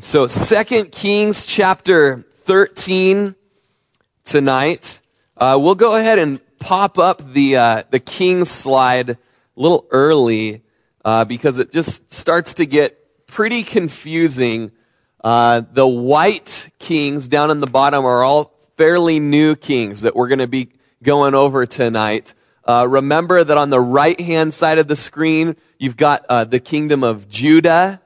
So Second Kings chapter 13 tonight. Uh, we'll go ahead and pop up the, uh, the Kings slide a little early uh, because it just starts to get pretty confusing. Uh, the white kings down in the bottom are all fairly new kings that we're going to be going over tonight. Uh, remember that on the right hand side of the screen, you've got uh, the kingdom of Judah.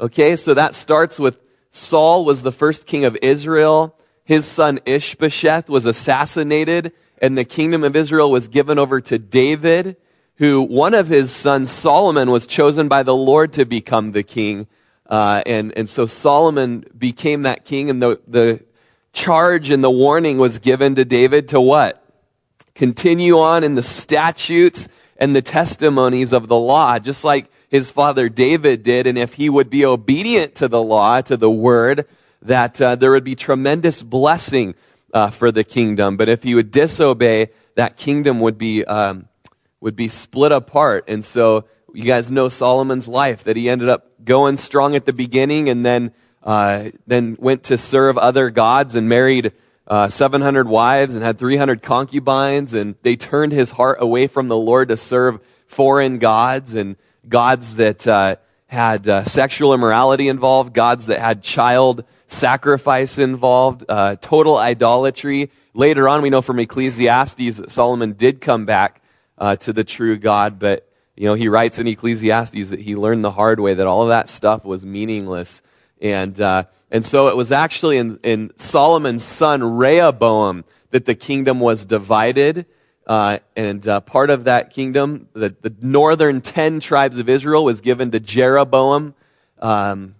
Okay, so that starts with Saul was the first king of Israel. His son Ishbosheth was assassinated, and the kingdom of Israel was given over to David, who one of his sons, Solomon, was chosen by the Lord to become the king. Uh, and, and so Solomon became that king, and the, the charge and the warning was given to David to what? Continue on in the statutes and the testimonies of the law, just like his father David did, and if he would be obedient to the law, to the word, that uh, there would be tremendous blessing uh, for the kingdom. But if he would disobey, that kingdom would be um, would be split apart. And so you guys know Solomon's life that he ended up going strong at the beginning, and then uh, then went to serve other gods and married. Uh, 700 wives and had 300 concubines, and they turned his heart away from the Lord to serve foreign gods. And gods that uh, had uh, sexual immorality involved, gods that had child sacrifice involved, uh, total idolatry. Later on, we know from Ecclesiastes that Solomon did come back uh, to the true God, but you know he writes in Ecclesiastes that he learned the hard way that all of that stuff was meaningless, and uh, and so it was actually in, in Solomon's son Rehoboam that the kingdom was divided uh, and uh, part of that kingdom, the, the, northern 10 tribes of Israel, was given to Jeroboam um,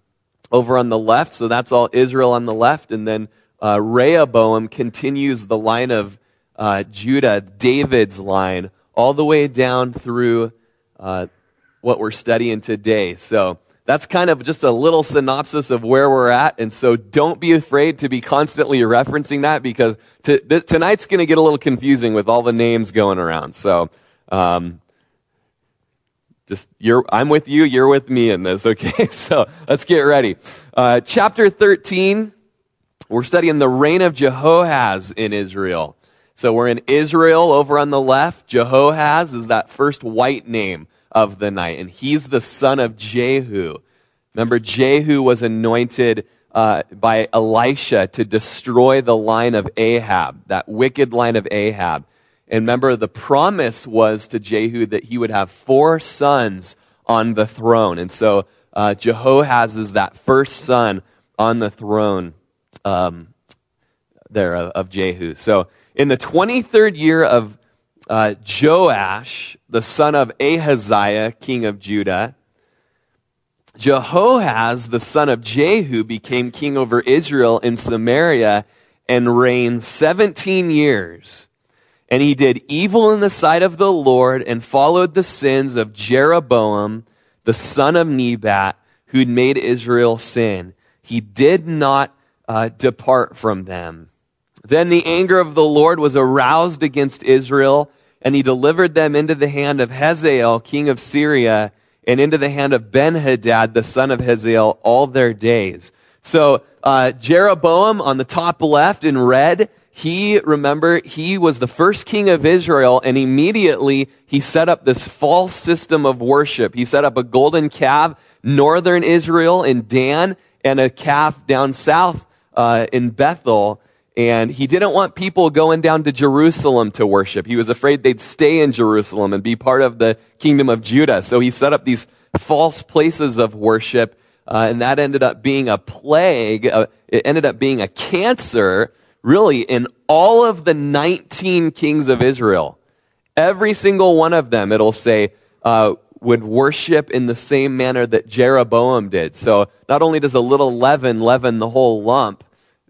over on the left. So that's all Israel on the left. And then uh, Rehoboam continues the line of uh, Judah, David's line, all the way down through uh, what we're studying today. So that's kind of just a little synopsis of where we're at. And so don't be afraid to be constantly referencing that because th- tonight's going to get a little confusing with all the names going around. So, um, just you're, I'm with you, you're with me in this, okay? So let's get ready. Uh, chapter 13, we're studying the reign of Jehoahaz in Israel. So we're in Israel over on the left. Jehoahaz is that first white name of the night. And he's the son of Jehu. Remember, Jehu was anointed uh, by Elisha to destroy the line of Ahab, that wicked line of Ahab. And remember, the promise was to Jehu that he would have four sons on the throne. And so uh, Jehoahaz is that first son on the throne um, there of, of Jehu. So in the 23rd year of uh, Joash, the son of Ahaziah, king of Judah, Jehoahaz, the son of Jehu, became king over Israel in Samaria and reigned 17 years. And he did evil in the sight of the Lord and followed the sins of Jeroboam, the son of Nebat, who'd made Israel sin. He did not uh, depart from them. Then the anger of the Lord was aroused against Israel and he delivered them into the hand of Hazael, king of Syria, and into the hand of Ben-Hadad, the son of Hazael, all their days. So, uh, Jeroboam on the top left in red, he, remember, he was the first king of Israel, and immediately he set up this false system of worship. He set up a golden calf, northern Israel in Dan, and a calf down south uh, in Bethel. And he didn't want people going down to Jerusalem to worship. He was afraid they'd stay in Jerusalem and be part of the kingdom of Judah. So he set up these false places of worship, uh, and that ended up being a plague. Uh, it ended up being a cancer, really, in all of the 19 kings of Israel. Every single one of them, it'll say, uh, would worship in the same manner that Jeroboam did. So not only does a little leaven leaven the whole lump,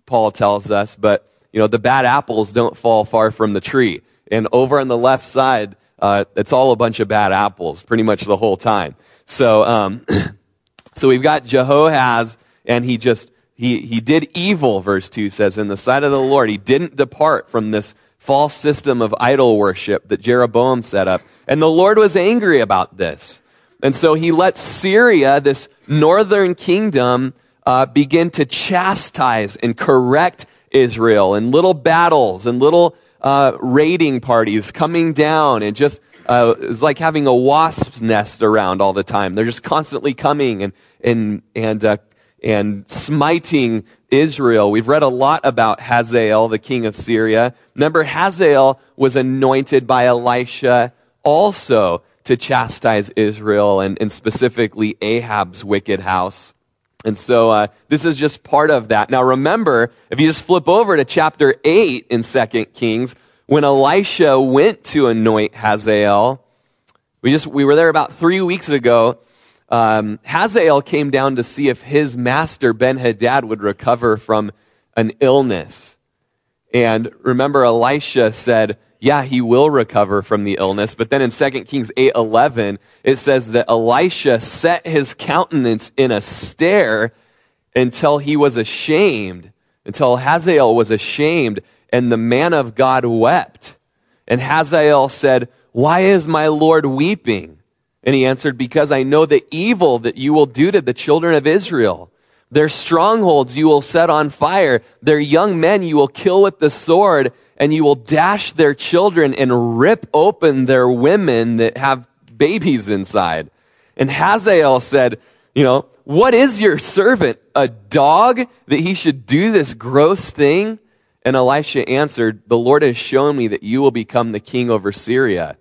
Paul tells us, but you know, the bad apples don't fall far from the tree. And over on the left side, uh, it's all a bunch of bad apples pretty much the whole time. So, um, so we've got Jehoahaz, and he just, he, he did evil, verse 2 says, in the sight of the Lord. He didn't depart from this false system of idol worship that Jeroboam set up. And the Lord was angry about this. And so he let Syria, this northern kingdom, uh, begin to chastise and correct Israel and little battles and little uh, raiding parties coming down and just uh, it's like having a wasp's nest around all the time. They're just constantly coming and and and uh, and smiting Israel. We've read a lot about Hazael, the king of Syria. Remember, Hazael was anointed by Elisha also to chastise Israel and, and specifically Ahab's wicked house. And so uh, this is just part of that. Now remember, if you just flip over to chapter 8 in 2 Kings, when Elisha went to anoint Hazael, we just we were there about three weeks ago. Um, Hazael came down to see if his master Ben Hadad would recover from an illness. And remember, Elisha said, yeah, he will recover from the illness. But then in 2 Kings 8:11, it says that Elisha set his countenance in a stare until he was ashamed, until Hazael was ashamed and the man of God wept. And Hazael said, Why is my Lord weeping? And he answered, Because I know the evil that you will do to the children of Israel. Their strongholds you will set on fire. Their young men you will kill with the sword, and you will dash their children and rip open their women that have babies inside. And Hazael said, You know, what is your servant? A dog that he should do this gross thing? And Elisha answered, The Lord has shown me that you will become the king over Syria.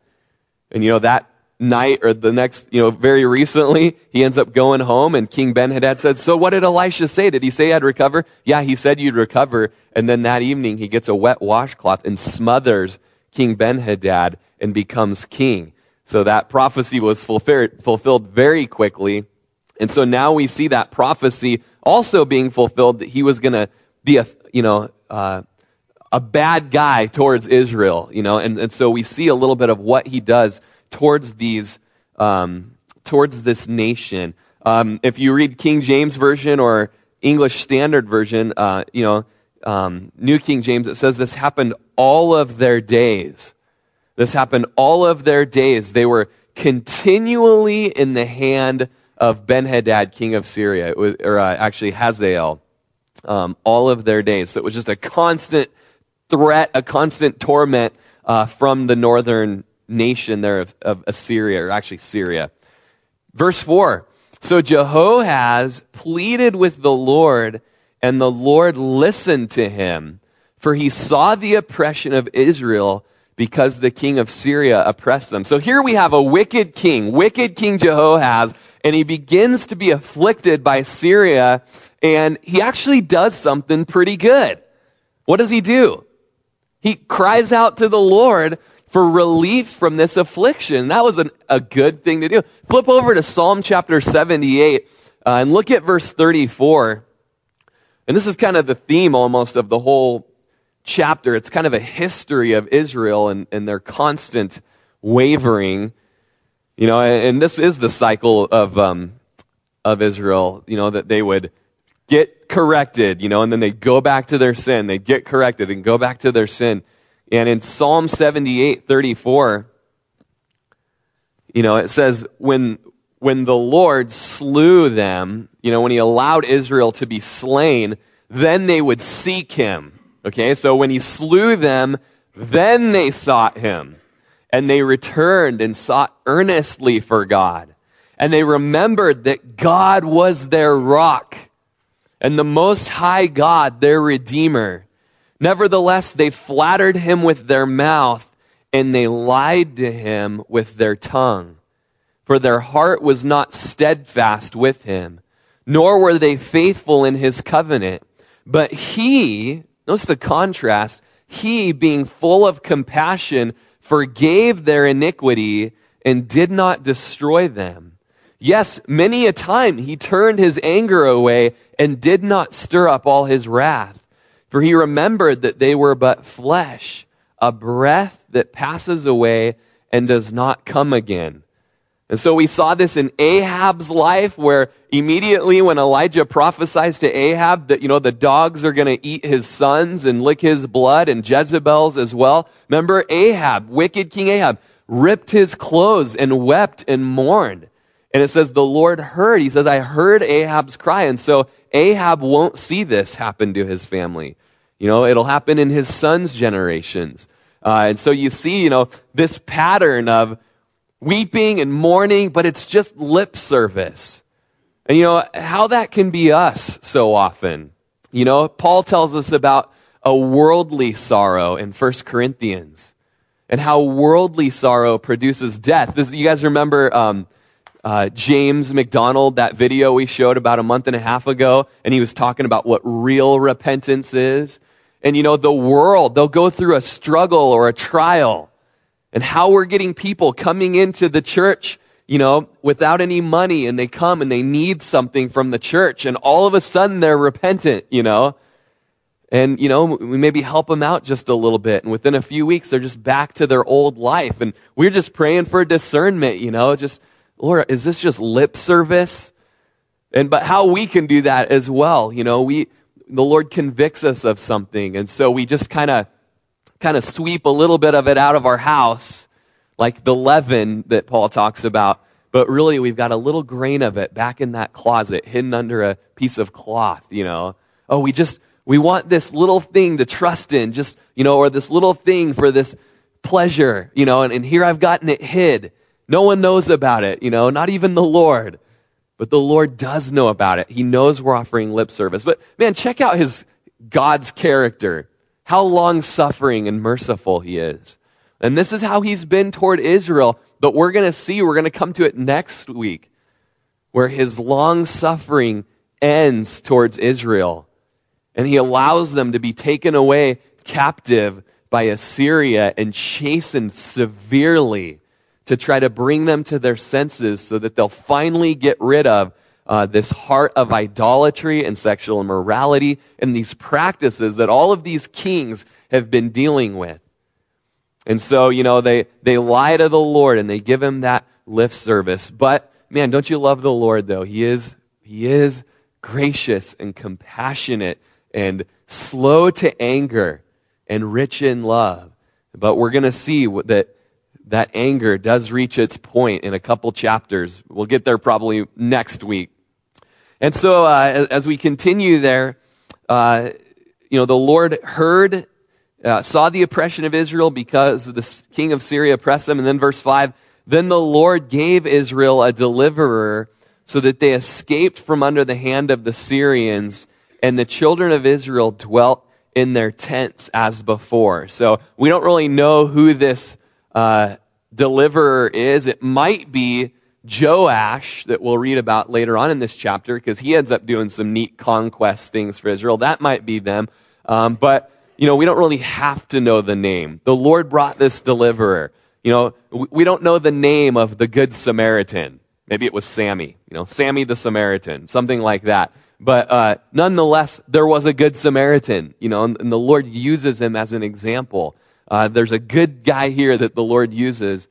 And you know, that night or the next, you know, very recently, he ends up going home and King Ben Hadad said, So what did Elisha say? Did he say I'd recover? Yeah, he said you'd recover. And then that evening, he gets a wet washcloth and smothers King Ben Hadad and becomes king. So that prophecy was fulfilled very quickly. And so now we see that prophecy also being fulfilled that he was going to be a, you know, uh, a bad guy towards Israel, you know, and, and so we see a little bit of what he does towards these, um, towards this nation. Um, if you read King James Version or English Standard Version, uh, you know, um, New King James, it says this happened all of their days. This happened all of their days. They were continually in the hand of Ben Hadad, king of Syria, or uh, actually Hazael, um, all of their days. So it was just a constant threat, a constant torment uh, from the northern nation there of, of Assyria, or actually Syria. Verse 4 So Jehoahaz pleaded with the Lord, and the Lord listened to him, for he saw the oppression of Israel because the king of Syria oppressed them. So here we have a wicked king, wicked King Jehoahaz, and he begins to be afflicted by Syria, and he actually does something pretty good. What does he do? He cries out to the Lord for relief from this affliction. That was an, a good thing to do. Flip over to Psalm chapter 78 uh, and look at verse 34. And this is kind of the theme almost of the whole chapter. It's kind of a history of Israel and, and their constant wavering. You know, and, and this is the cycle of, um, of Israel, you know, that they would get corrected, you know, and then they go back to their sin. They get corrected and go back to their sin. And in Psalm 78, 34, you know, it says, when, when the Lord slew them, you know, when he allowed Israel to be slain, then they would seek him. Okay, so when he slew them, then they sought him. And they returned and sought earnestly for God. And they remembered that God was their rock and the Most High God, their Redeemer. Nevertheless, they flattered him with their mouth, and they lied to him with their tongue. For their heart was not steadfast with him, nor were they faithful in his covenant. But he, notice the contrast, he, being full of compassion, forgave their iniquity and did not destroy them. Yes, many a time he turned his anger away and did not stir up all his wrath. For he remembered that they were but flesh, a breath that passes away and does not come again. And so we saw this in Ahab's life where immediately when Elijah prophesies to Ahab that, you know, the dogs are going to eat his sons and lick his blood and Jezebel's as well. Remember Ahab, wicked King Ahab, ripped his clothes and wept and mourned. And it says, the Lord heard. He says, I heard Ahab's cry. And so Ahab won't see this happen to his family. You know, it'll happen in his son's generations. Uh, and so you see, you know, this pattern of weeping and mourning, but it's just lip service. And you know, how that can be us so often. You know, Paul tells us about a worldly sorrow in 1 Corinthians and how worldly sorrow produces death. This, you guys remember um, uh, James McDonald, that video we showed about a month and a half ago, and he was talking about what real repentance is. And you know, the world, they'll go through a struggle or a trial, and how we're getting people coming into the church, you know, without any money, and they come and they need something from the church, and all of a sudden they're repentant, you know. And, you know, we maybe help them out just a little bit. And within a few weeks, they're just back to their old life. And we're just praying for discernment, you know, just, Lord, is this just lip service? And, but how we can do that as well, you know, we, the Lord convicts us of something. And so we just kind of, kind of sweep a little bit of it out of our house, like the leaven that Paul talks about. But really, we've got a little grain of it back in that closet, hidden under a piece of cloth, you know. Oh, we just, we want this little thing to trust in, just, you know, or this little thing for this pleasure, you know, and, and here I've gotten it hid. No one knows about it, you know, not even the Lord. But the Lord does know about it. He knows we're offering lip service. But man, check out his God's character. How long suffering and merciful he is. And this is how he's been toward Israel. But we're going to see, we're going to come to it next week, where his long suffering ends towards Israel and he allows them to be taken away captive by Assyria and chastened severely to try to bring them to their senses so that they'll finally get rid of uh, this heart of idolatry and sexual immorality and these practices that all of these kings have been dealing with. And so, you know, they, they lie to the Lord and they give him that lift service. But man, don't you love the Lord though? He is, he is gracious and compassionate and slow to anger and rich in love. But we're going to see that that anger does reach its point in a couple chapters. We'll get there probably next week. And so, uh, as, we continue there, uh, you know, the Lord heard, uh, saw the oppression of Israel because the king of Syria oppressed them. And then verse 5 Then the Lord gave Israel a deliverer so that they escaped from under the hand of the Syrians and the children of Israel dwelt in their tents as before. So we don't really know who this uh, deliverer is. It might be Joash that we'll read about later on in this chapter because he ends up doing some neat conquest things for Israel. That might be them. Um, but, you know, we don't really have to know the name. The Lord brought this deliverer. You know, we don't know the name of the Good Samaritan. Maybe it was Sammy, you know, Sammy the Samaritan, something like that. But uh, nonetheless, there was a good Samaritan, you know, and, and the Lord uses him as an example. Uh, there's a good guy here that the Lord uses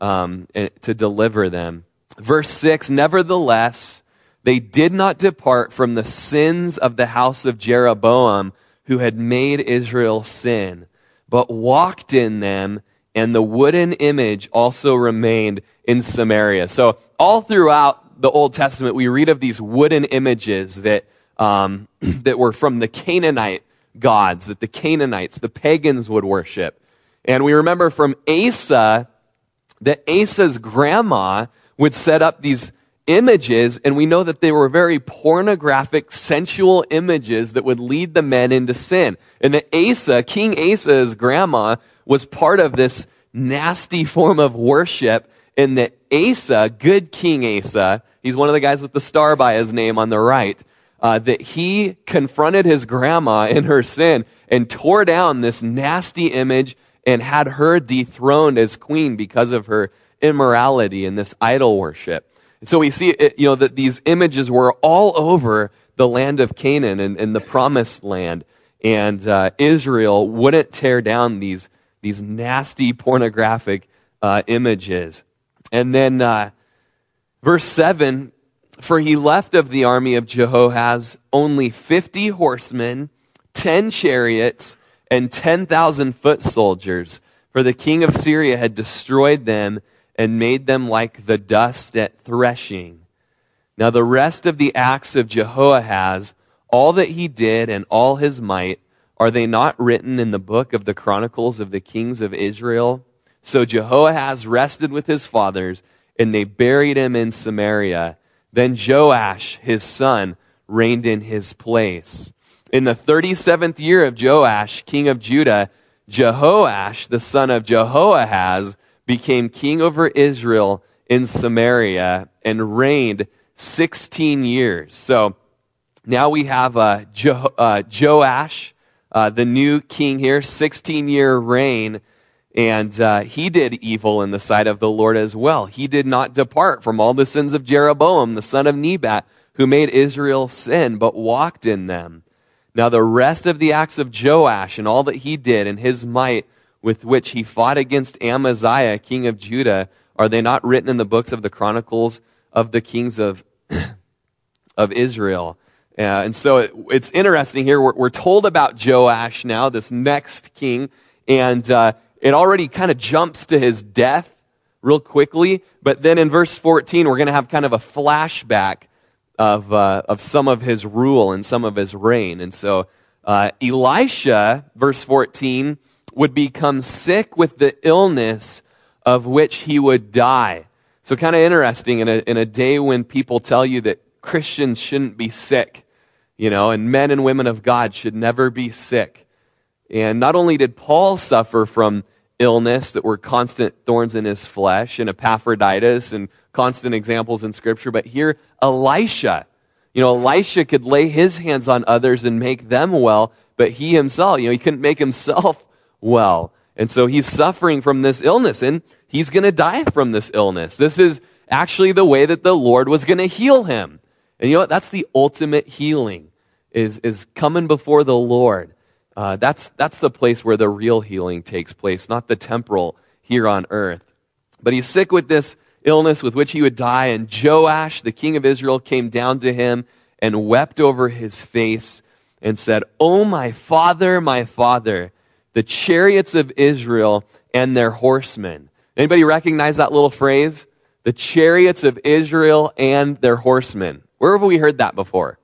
um, to deliver them. Verse 6 Nevertheless, they did not depart from the sins of the house of Jeroboam, who had made Israel sin, but walked in them, and the wooden image also remained in Samaria. So, all throughout the Old Testament, we read of these wooden images that, um, that were from the Canaanite gods, that the Canaanites, the pagans would worship. And we remember from Asa that Asa's grandma would set up these images, and we know that they were very pornographic, sensual images that would lead the men into sin. And that Asa, King Asa's grandma, was part of this nasty form of worship, and that Asa, good King Asa, he's one of the guys with the star by his name on the right, uh, that he confronted his grandma in her sin and tore down this nasty image and had her dethroned as queen because of her immorality and this idol worship. And so we see, it, you know, that these images were all over the land of Canaan and, and the promised land. And uh, Israel wouldn't tear down these, these nasty pornographic uh, images. And then uh, verse 7 For he left of the army of Jehoahaz only 50 horsemen, 10 chariots, and 10,000 foot soldiers. For the king of Syria had destroyed them and made them like the dust at threshing. Now the rest of the acts of Jehoahaz, all that he did and all his might, are they not written in the book of the Chronicles of the kings of Israel? So Jehoahaz rested with his fathers, and they buried him in Samaria. Then Joash, his son, reigned in his place. In the 37th year of Joash, king of Judah, Jehoash, the son of Jehoahaz, became king over Israel in Samaria and reigned 16 years. So now we have uh, uh, Joash, uh, the new king here, 16 year reign. And uh, he did evil in the sight of the Lord as well. He did not depart from all the sins of Jeroboam, the son of Nebat, who made Israel sin, but walked in them. Now, the rest of the acts of Joash and all that he did and his might with which he fought against Amaziah, king of Judah, are they not written in the books of the Chronicles of the kings of, of Israel? Uh, and so it, it's interesting here. We're, we're, told about Joash now, this next king, and uh, it already kind of jumps to his death real quickly. But then in verse 14, we're going to have kind of a flashback of, uh, of some of his rule and some of his reign. And so uh, Elisha, verse 14, would become sick with the illness of which he would die. So, kind of interesting in a, in a day when people tell you that Christians shouldn't be sick you know, and men and women of God should never be sick. And not only did Paul suffer from illness that were constant thorns in his flesh and Epaphroditus and constant examples in Scripture, but here Elisha, you know, Elisha could lay his hands on others and make them well, but he himself, you know, he couldn't make himself well. And so he's suffering from this illness and he's going to die from this illness. This is actually the way that the Lord was going to heal him. And you know what? That's the ultimate healing is, is coming before the Lord. Uh, that's, that's the place where the real healing takes place, not the temporal here on earth. But he's sick with this illness with which he would die, and Joash, the king of Israel, came down to him and wept over his face and said, Oh, my father, my father, the chariots of Israel and their horsemen. Anybody recognize that little phrase? The chariots of Israel and their horsemen. Where have we heard that before?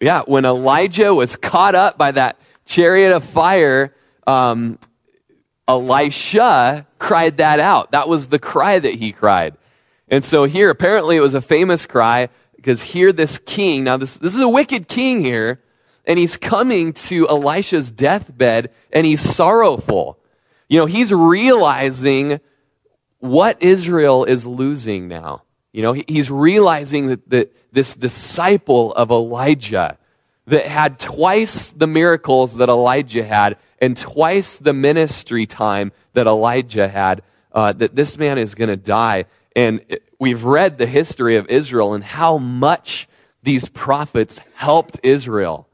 Yeah, when Elijah was caught up by that chariot of fire, um, Elisha cried that out. That was the cry that he cried. And so here, apparently it was a famous cry because here this king, now this, this is a wicked king here, and he's coming to Elisha's deathbed and he's sorrowful. You know, he's realizing what Israel is losing now. You know, he's realizing that, that this disciple of Elijah that had twice the miracles that Elijah had and twice the ministry time that Elijah had, uh, that this man is going to die. And we've read the history of Israel and how much these prophets helped Israel.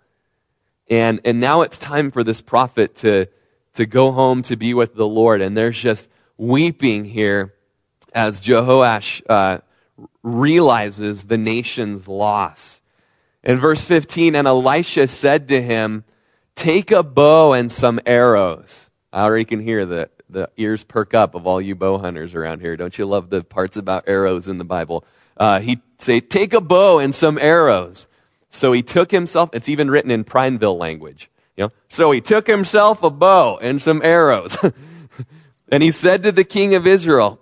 And, and now it's time for this prophet to, to go home to be with the Lord. And there's just weeping here as Jehoash uh, realizes the nation's loss. In verse 15, and Elisha said to him, Take a bow and some arrows. I already can hear the, the ears perk up of all you bow hunters around here. Don't you love the parts about arrows in the Bible? Uh, he say, Take a bow and some arrows. So he took himself, it's even written in Prineville language. You know, so he took himself a bow and some arrows. and he said to the king of Israel,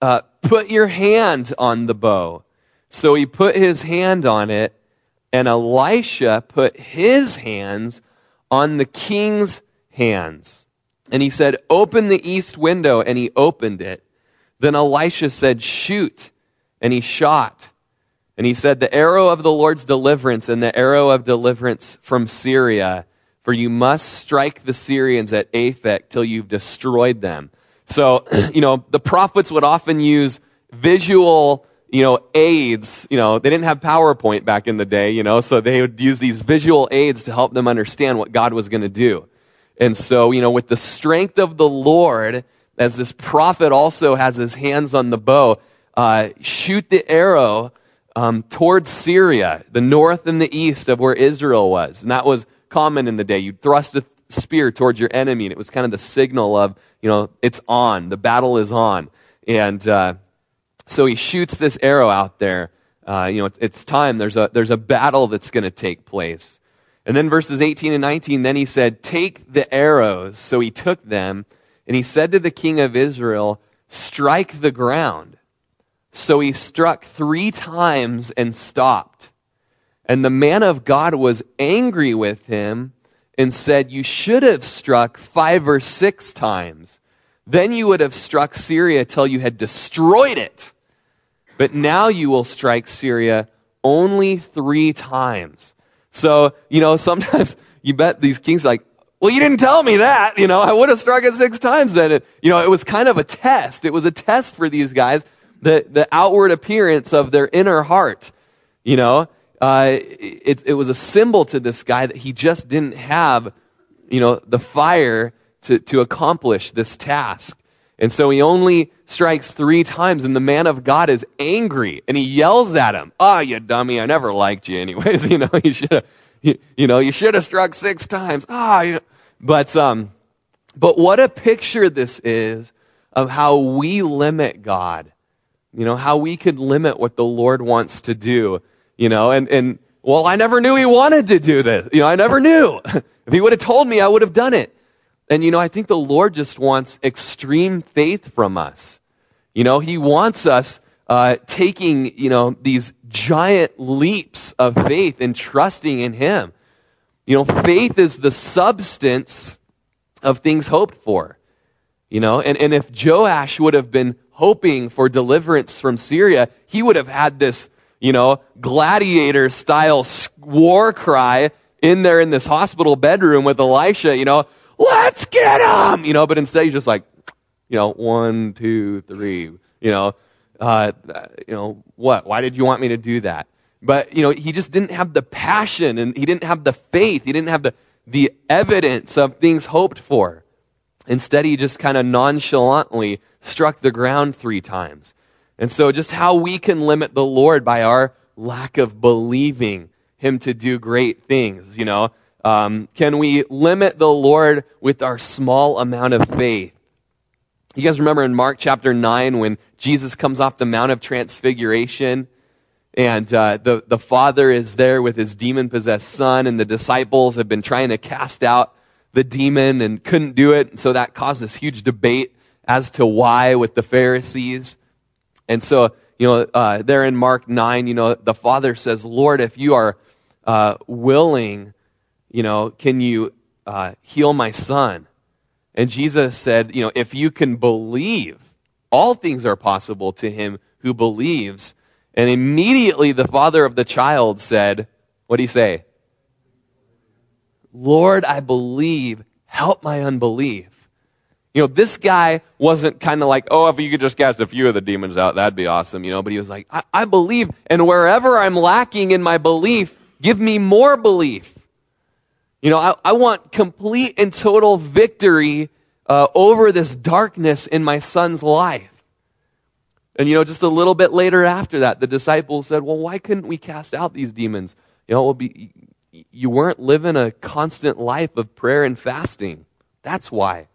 uh, Put your hand on the bow. So he put his hand on it, and Elisha put his hands on the king's hands. And he said, Open the east window. And he opened it. Then Elisha said, Shoot. And he shot. And he said, The arrow of the Lord's deliverance and the arrow of deliverance from Syria. For you must strike the Syrians at Aphek till you've destroyed them. So, you know, the prophets would often use visual, you know, aids. You know, they didn't have PowerPoint back in the day, you know, so they would use these visual aids to help them understand what God was going to do. And so, you know, with the strength of the Lord, as this prophet also has his hands on the bow, uh, shoot the arrow um, towards Syria, the north and the east of where Israel was. And that was common in the day. You'd thrust a spear towards your enemy, and it was kind of the signal of, you know, it's on, the battle is on. And uh, so he shoots this arrow out there. Uh, you know, it's, time. There's a, there's a battle that's going to take place. And then verses 18 and 19, then he said, Take the arrows. So he took them, and he said to the king of Israel, Strike the ground. So he struck three times and stopped. And the man of God was angry with him and said, You should have struck five or six times. Then you would have struck Syria till you had destroyed it. But now you will strike Syria only three times. So, you know, sometimes you bet these kings like, well, you didn't tell me that. You know, I would have struck it six times then. It, you know, it was kind of a test. It was a test for these guys, the, the outward appearance of their inner heart. You know, uh, it, it was a symbol to this guy that he just didn't have, you know, the fire to, to accomplish this task. And so he only strikes three times, and the man of God is angry, and he yells at him, "Ah, oh, you dummy! I never liked you, anyways. You know, you should have, you, you, know, you should have struck six times. Ah, but um, but what a picture this is of how we limit God. You know, how we could limit what the Lord wants to do. You know, and and well, I never knew He wanted to do this. You know, I never knew. if He would have told me, I would have done it. And you know, I think the Lord just wants extreme faith from us. You know, He wants us uh, taking, you know, these giant leaps of faith and trusting in Him. You know, faith is the substance of things hoped for. You know, and, and if Joash would have been hoping for deliverance from Syria, he would have had this, you know, gladiator style war cry in there in this hospital bedroom with Elisha, you know, let's get him, you know, but instead he's just like, you know, one, two, three, you know, uh, you know, what? Why did you want me to do that? But, you know, he just didn't have the passion and he didn't have the faith. He didn't have the, the evidence of things hoped for. Instead, he just kind of nonchalantly struck the ground three times. And so, just how we can limit the Lord by our lack of believing him to do great things, you know? Um, can we limit the Lord with our small amount of faith? You guys remember in Mark chapter 9 when Jesus comes off the Mount of Transfiguration and uh, the, the father is there with his demon possessed son, and the disciples have been trying to cast out the demon and couldn't do it. And so that caused this huge debate as to why with the Pharisees. And so, you know, uh, there in Mark 9, you know, the father says, Lord, if you are uh, willing, you know, can you uh, heal my son? And Jesus said, you know, if you can believe, all things are possible to him who believes. And immediately the father of the child said, What do you say? Lord, I believe, help my unbelief. You know, this guy wasn't kind of like, oh, if you could just cast a few of the demons out, that'd be awesome, you know, but he was like, I, I believe, and wherever I'm lacking in my belief, give me more belief. You know, I, I want complete and total victory uh, over this darkness in my son's life. And you know, just a little bit later after that, the disciples said, Well, why couldn't we cast out these demons? You know, be, you weren't living a constant life of prayer and fasting. That's why.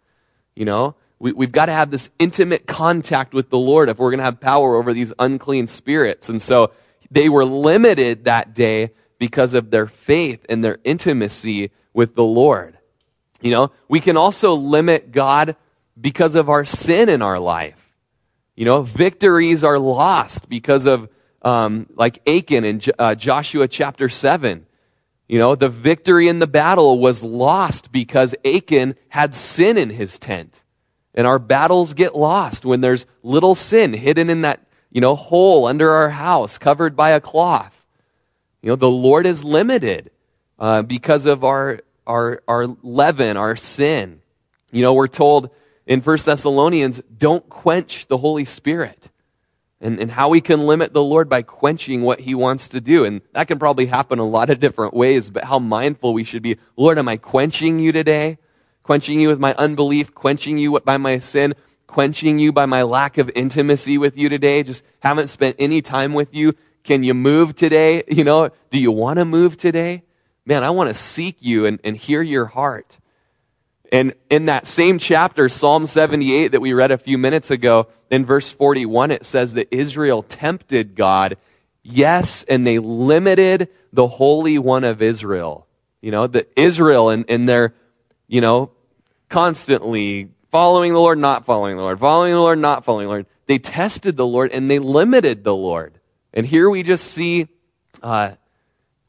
You know, we, we've got to have this intimate contact with the Lord if we're going to have power over these unclean spirits. And so they were limited that day because of their faith and their intimacy with the Lord. You know, we can also limit God because of our sin in our life. You know, victories are lost because of, um, like Achan in uh, Joshua chapter 7. You know, the victory in the battle was lost because Achan had sin in his tent. And our battles get lost when there's little sin hidden in that, you know, hole under our house covered by a cloth. You know, the Lord is limited uh, because of our, our, our leaven, our sin. You know, we're told in 1 Thessalonians, don't quench the Holy Spirit. And, and how we can limit the Lord by quenching what he wants to do. And that can probably happen a lot of different ways, but how mindful we should be. Lord, am I quenching you today? Quenching you with my unbelief, quenching you by my sin, quenching you by my lack of intimacy with you today. Just haven't spent any time with you. Can you move today? You know, do you want to move today? Man, I want to seek you and, and hear your heart. And in that same chapter, Psalm 78 that we read a few minutes ago, in verse 41, it says that Israel tempted God. Yes, and they limited the Holy One of Israel. You know, the Israel and, and their, you know, constantly following the Lord, not following the Lord, following the Lord, not following the Lord. They tested the Lord and they limited the Lord. And here we just see uh,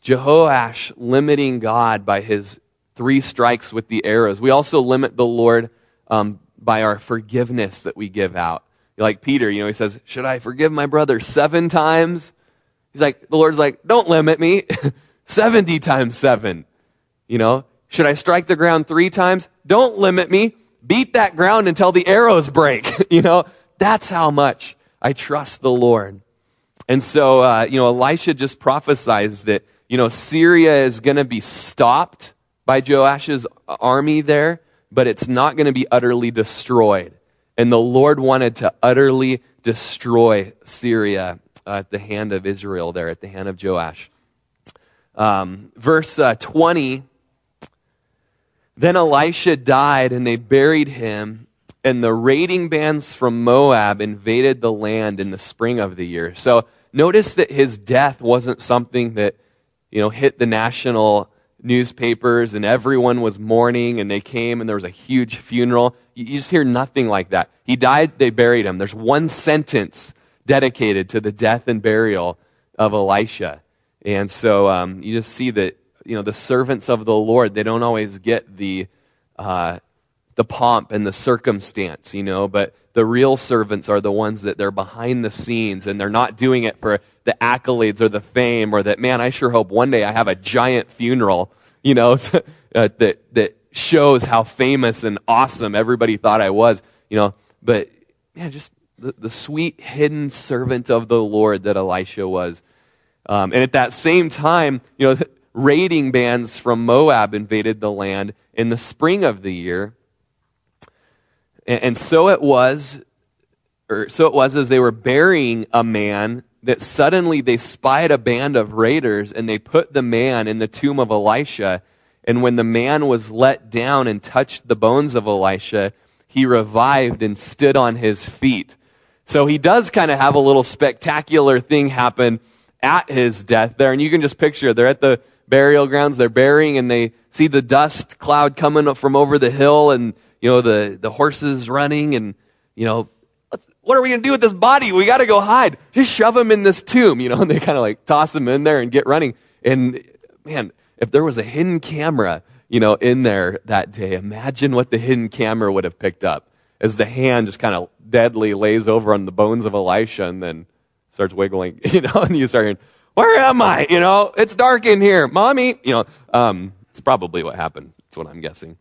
Jehoash limiting God by his three strikes with the arrows. We also limit the Lord um, by our forgiveness that we give out. Like Peter, you know, he says, Should I forgive my brother seven times? He's like, The Lord's like, Don't limit me. 70 times seven. You know, should I strike the ground three times? Don't limit me. Beat that ground until the arrows break. you know, that's how much I trust the Lord. And so, uh, you know, Elisha just prophesies that, you know, Syria is going to be stopped by Joash's army there, but it's not going to be utterly destroyed. And the Lord wanted to utterly destroy Syria at the hand of Israel there, at the hand of Joash. Um, verse uh, 20 Then Elisha died, and they buried him, and the raiding bands from Moab invaded the land in the spring of the year. So notice that his death wasn't something that, you know, hit the national newspapers and everyone was mourning and they came and there was a huge funeral. You, just hear nothing like that. He died, they buried him. There's one sentence dedicated to the death and burial of Elisha. And so um, you just see that, you know, the servants of the Lord, they don't always get the, uh, the pomp and the circumstance, you know, but the real servants are the ones that they're behind the scenes and they're not doing it for the accolades or the fame or that, man, I sure hope one day I have a giant funeral, you know, uh, that, that shows how famous and awesome everybody thought I was, you know, but man, just the, the sweet hidden servant of the Lord that Elisha was. Um, and at that same time, you know, raiding bands from Moab invaded the land in the spring of the year. And, and so it was, or so it was as they were burying a man that suddenly they spied a band of raiders and they put the man in the tomb of Elisha. And when the man was let down and touched the bones of Elisha, he revived and stood on his feet. So he does kind of have a little spectacular thing happen at his death there. And you can just picture they're at the burial grounds, they're burying, and they see the dust cloud coming up from over the hill and, you know, the, the horses running and, you know, what are we going to do with this body? We got to go hide. Just shove him in this tomb, you know, and they kind of like toss him in there and get running. And man, if there was a hidden camera, you know, in there that day, imagine what the hidden camera would have picked up as the hand just kind of deadly lays over on the bones of Elisha and then starts wiggling, you know, and you start hearing, where am I? You know, it's dark in here. Mommy, you know, um, it's probably what happened. That's what I'm guessing.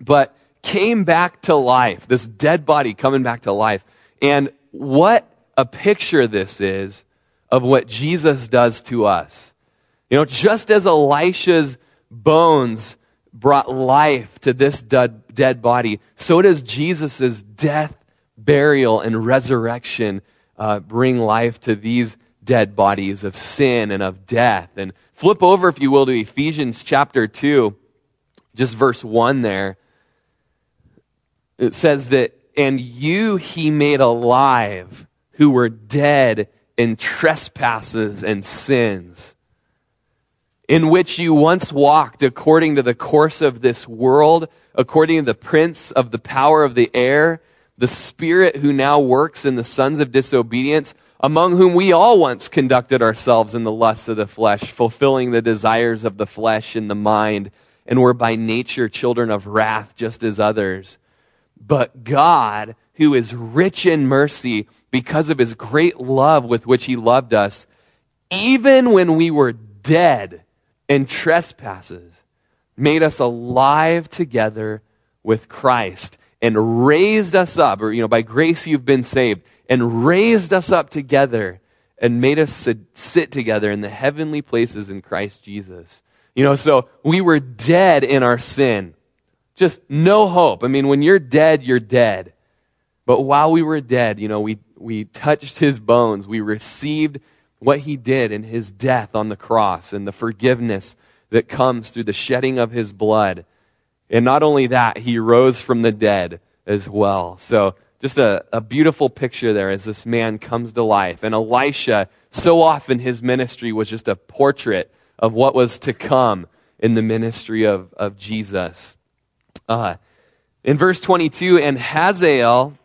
But came back to life, this dead body coming back to life. And what a picture this is of what Jesus does to us. You know, just as Elisha's bones brought life to this dead, body, so does Jesus' death, burial, and resurrection uh, bring life to these dead bodies of sin and of death. And flip over, if you will, to Ephesians chapter 2, just verse 1 there. It says that, and you he made alive who were dead in trespasses and sins, in which you once walked according to the course of this world, according to the prince of the power of the air the Spirit who now works in the sons of disobedience, among whom we all once conducted ourselves in the lusts of the flesh, fulfilling the desires of the flesh and the mind, and were by nature children of wrath, just as others. But God, who is rich in mercy, because of his great love with which he loved us, even when we were dead in trespasses, made us alive together with Christ and raised us up, or, you know, by grace you've been saved, and raised us up together and made us sit, sit together in the heavenly places in Christ Jesus. You know, so we were dead in our sin. Just no hope. I mean, when you're dead, you're dead. But while we were dead, you know, we, we touched his bones. We received what he did in his death on the cross and the forgiveness that comes through the shedding of his blood And not only that, he rose from the dead as well. So just a, a beautiful picture there as this man comes to life. And Elisha, so often his ministry was just a portrait of what was to come in the ministry of, of Jesus. Uh, in verse 22, and Hazael,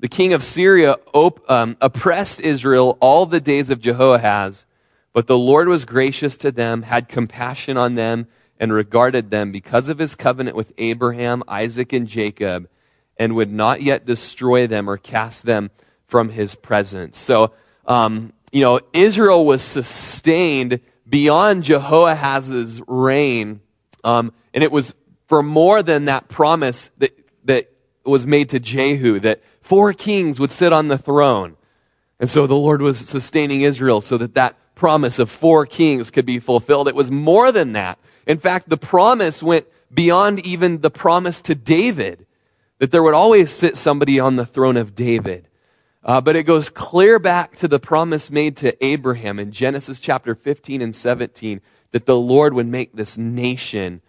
the king of Syria, op- um, oppressed Israel all the days of Jehoahaz, but the Lord was gracious to them, had compassion on them, and regarded them because of his covenant with Abraham, Isaac, and Jacob, and would not yet destroy them or cast them from his presence. So, um, you know, Israel was sustained beyond Jehoahaz's reign, um, and it was for more than that promise that, that was made to Jehu, that four kings would sit on the throne. And so the Lord was sustaining Israel so that that promise of four kings could be fulfilled. It was more than that. In fact, the promise went beyond even the promise to David, that there would always sit somebody on the throne of David. Uh, but it goes clear back to the promise made to Abraham in Genesis chapter 15 and 17 that the Lord would make this nation,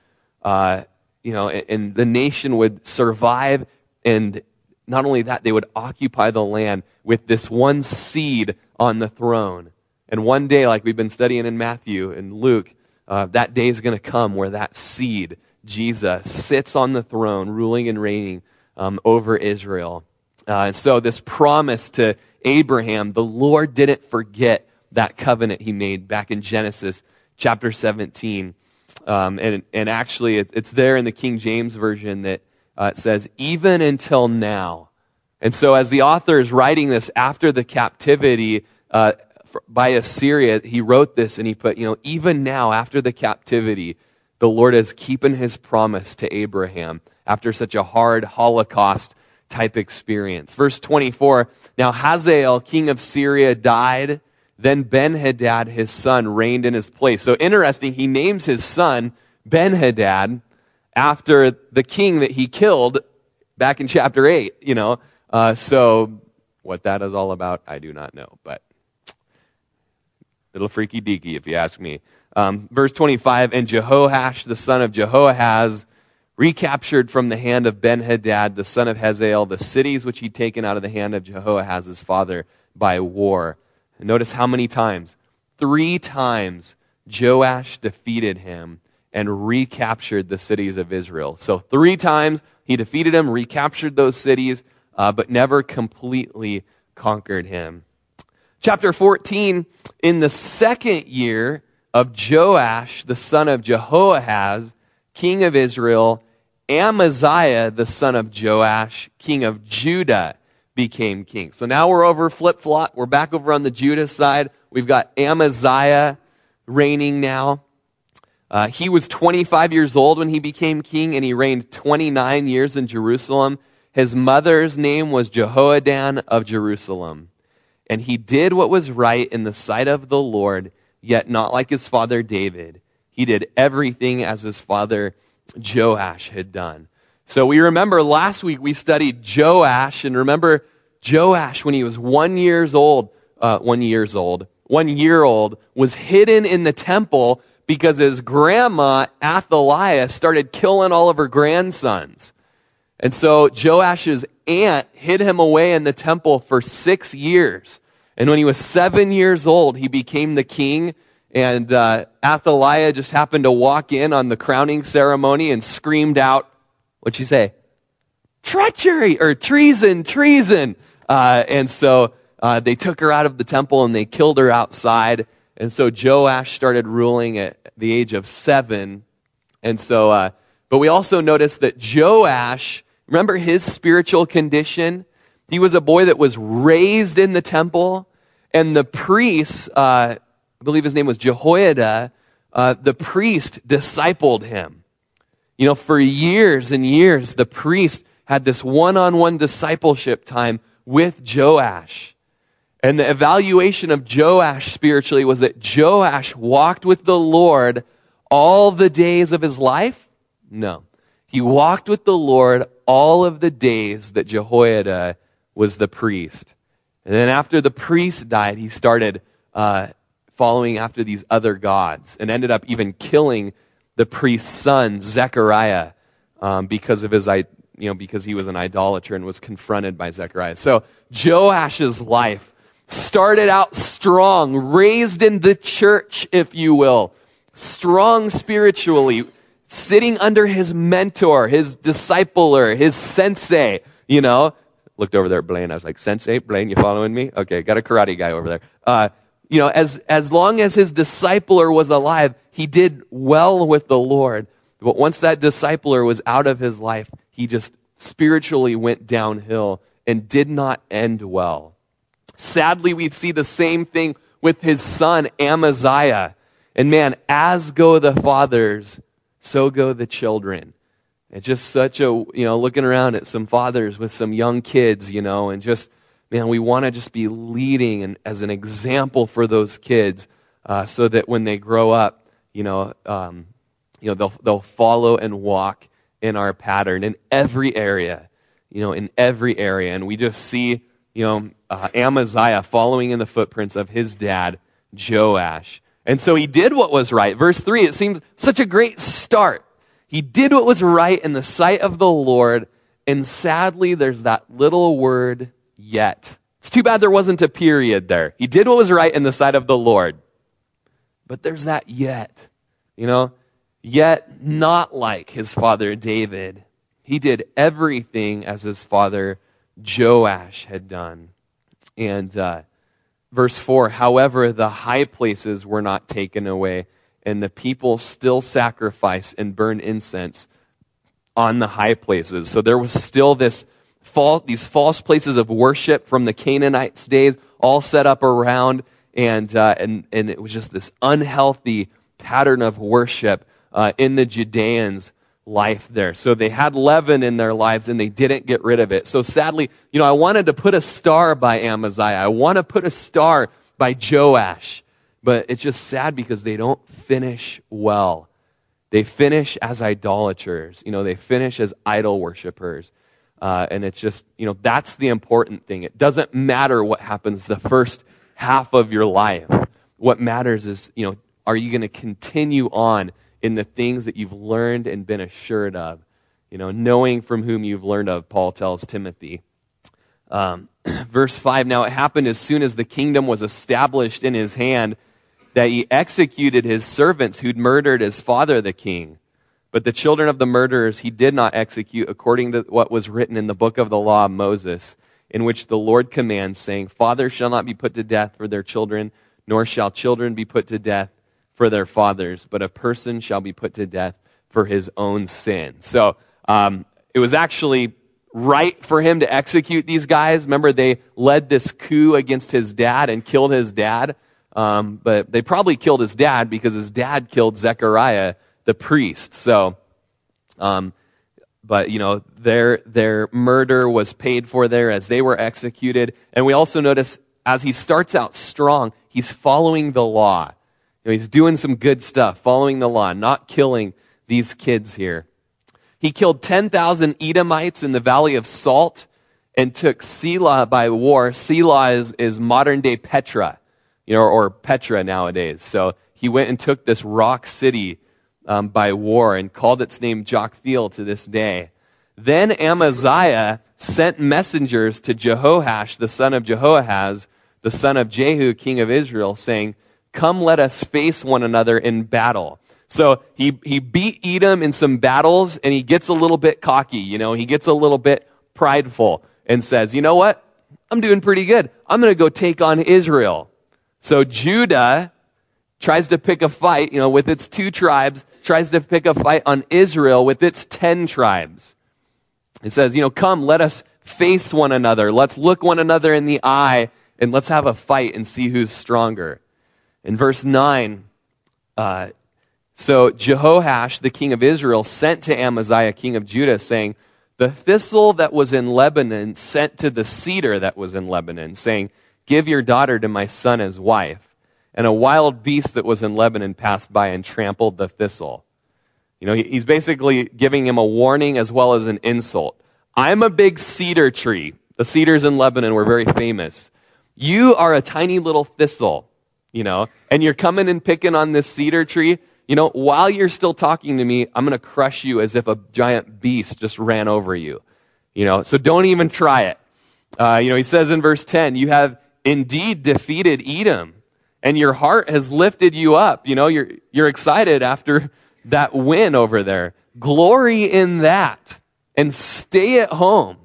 uh, you know, and, and the nation would survive. And not only that, they would occupy the land with this one seed on the throne. And one day, like we've been studying in Matthew and Luke, uh, that day is going to come where that seed, Jesus, sits on the throne, ruling and reigning um, over Israel. Uh, and so, this promise to Abraham, the Lord didn't forget that covenant he made back in Genesis chapter 17. Um, and, and actually, it, it's there in the King James Version that uh, says, even until now. And so, as the author is writing this after the captivity uh, by Assyria, he wrote this and he put, you know, even now, after the captivity, the Lord is keeping his promise to Abraham after such a hard Holocaust type experience. Verse 24 Now Hazael, king of Syria, died. Then Ben Hadad, his son, reigned in his place. So interesting, he names his son Ben Hadad after the king that he killed back in chapter 8, you know. Uh, so what that is all about, I do not know, but little freaky deaky if you ask me. Um, verse 25 And Jehoash, the son of Jehoahaz, recaptured from the hand of Ben Hadad, the son of Hazael, the cities which he'd taken out of the hand of Jehoahaz, his father, by war. And notice how many times? Three times Joash defeated him and recaptured the cities of Israel. So, three times he defeated him, recaptured those cities, uh, but never completely conquered him. Chapter 14, in the second year of Joash, the son of Jehoahaz, king of Israel, Amaziah, the son of Joash, king of Judah, became king. So now we're over flip flop. We're back over on the Judah side. We've got Amaziah reigning now. Uh, he was 25 years old when he became king, and he reigned 29 years in Jerusalem. His mother's name was Jehoaddan of Jerusalem. And he did what was right in the sight of the Lord, yet not like his father David. He did everything as his father Joash had done. So we remember last week we studied Joash, and remember Joash when he was one years old, uh, one years old, one year old, was hidden in the temple because his grandma Athaliah started killing all of her grandsons. And so Joash's aunt hid him away in the temple for six years. And when he was seven years old, he became the king and uh, Athaliah just happened to walk in on the crowning ceremony and screamed out, what'd she say? Treachery or treason, treason. Uh, and so uh, they took her out of the temple and they killed her outside. And so Joash started ruling at the age of seven. And so, uh, but we also notice that Joash, remember his spiritual condition? He was a boy that was raised in the temple, and the priest, uh, I believe his name was Jehoiada, uh, the priest discipled him. You know, for years and years, the priest had this one on one discipleship time with Joash. And the evaluation of Joash spiritually was that Joash walked with the Lord all the days of his life? No. He walked with the Lord all of the days that Jehoiada was the priest. And then after the priest died, he started uh, following after these other gods and ended up even killing the priest's son, Zechariah, um, because of his, you know, because he was an idolater and was confronted by Zechariah. So Joash's life started out strong, raised in the church, if you will, strong spiritually, sitting under his mentor, his discipler, his sensei, you know. Looked over there at Blaine. I was like, Sensei, Blaine, you following me? Okay, got a karate guy over there. Uh, you know, as, as long as his discipler was alive, he did well with the Lord. But once that discipler was out of his life, he just spiritually went downhill and did not end well. Sadly, we see the same thing with his son, Amaziah. And man, as go the fathers, so go the children. It's just such a, you know, looking around at some fathers with some young kids, you know, and just, man, we want to just be leading and as an example for those kids uh, so that when they grow up, you know, um, you know, they'll, they'll follow and walk in our pattern in every area, you know, in every area. And we just see, you know, uh, Amaziah following in the footprints of his dad, Joash. And so he did what was right. Verse 3, it seems such a great start. He did what was right in the sight of the Lord. And sadly, there's that little word, yet. It's too bad there wasn't a period there. He did what was right in the sight of the Lord. But there's that yet. You know, yet not like his father David. He did everything as his father Joash had done. And uh, verse 4 however, the high places were not taken away, and the people still sacrifice and burn incense on the high places. So there was still this false, these false places of worship from the Canaanites' days, all set up around, and, uh, and, and it was just this unhealthy pattern of worship uh, in the Judeans' life there. So they had leaven in their lives and they didn't get rid of it. So sadly, you know, I wanted to put a star by Amaziah. I want to put a star by Joash. But it's just sad because they don't finish well. They finish as idolaters. You know, they finish as idol worshippers. Uh, and it's just, you know, that's the important thing. It doesn't matter what happens the first half of your life. What matters is, you know, are you going to continue on in the things that you've learned and been assured of. You know, knowing from whom you've learned of, Paul tells Timothy. Um, verse 5 Now it happened as soon as the kingdom was established in his hand that he executed his servants who'd murdered his father, the king. But the children of the murderers he did not execute according to what was written in the book of the law of Moses, in which the Lord commands, saying, Fathers shall not be put to death for their children, nor shall children be put to death for their fathers, but a person shall be put to death for his own sin. So um, it was actually right for him to execute these guys. Remember, they led this coup against his dad and killed his dad. Um, but they probably killed his dad because his dad killed Zechariah, the priest. So, um, but you know, their their murder was paid for there as they were executed. And we also notice as he starts out strong, he's following the law. Know, he's doing some good stuff, following the law, not killing these kids here. He killed 10,000 Edomites in the Valley of Salt and took Selah by war. Selah is, is modern day Petra, you know, or Petra nowadays. So he went and took this rock city um, by war and called its name Joktheel to this day. Then Amaziah sent messengers to Jehoash, the son of Jehoahaz, the son of Jehu, king of Israel, saying, Come, let us face one another in battle. So he, he beat Edom in some battles and he gets a little bit cocky, you know, he gets a little bit prideful and says, you know what? I'm doing pretty good. I'm going to go take on Israel. So Judah tries to pick a fight, you know, with its two tribes, tries to pick a fight on Israel with its ten tribes. It says, you know, come, let us face one another. Let's look one another in the eye and let's have a fight and see who's stronger. In verse 9, uh, so Jehoash, the king of Israel, sent to Amaziah, king of Judah, saying, The thistle that was in Lebanon sent to the cedar that was in Lebanon, saying, Give your daughter to my son as wife. And a wild beast that was in Lebanon passed by and trampled the thistle. You know, he's basically giving him a warning as well as an insult. I'm a big cedar tree. The cedars in Lebanon were very famous. You are a tiny little thistle you know, and you're coming and picking on this cedar tree, you know, while you're still talking to me, I'm going to crush you as if a giant beast just ran over you. You know, so don't even try it. Uh, you know, he says in verse 10, you have indeed defeated Edom, and your heart has lifted you up. You know, you're, you're excited after that win over there. Glory in that and stay at home.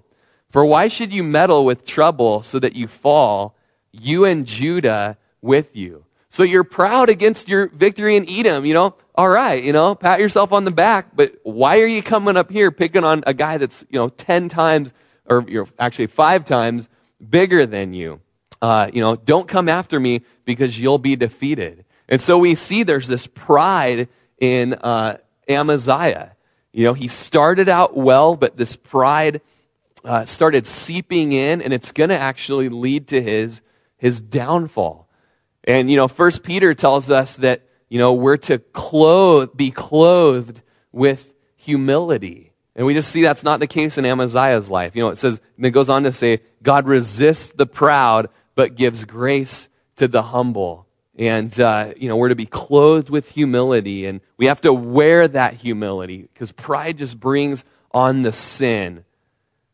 For why should you meddle with trouble so that you fall, you and Judah with you? So you're proud against your victory in Edom, you know? All right, you know, pat yourself on the back, but why are you coming up here picking on a guy that's, you know, 10 times or you're actually 5 times bigger than you? Uh, you know, don't come after me because you'll be defeated. And so we see there's this pride in uh, Amaziah. You know, he started out well, but this pride uh, started seeping in, and it's going to actually lead to his his downfall. And you know, First Peter tells us that you know we're to clothe, be clothed with humility. And we just see that's not the case in Amaziah's life. You know, it says, and it goes on to say, God resists the proud, but gives grace to the humble. And, uh, you know, we're to be clothed with humility, and we have to wear that humility because pride just brings on the sin.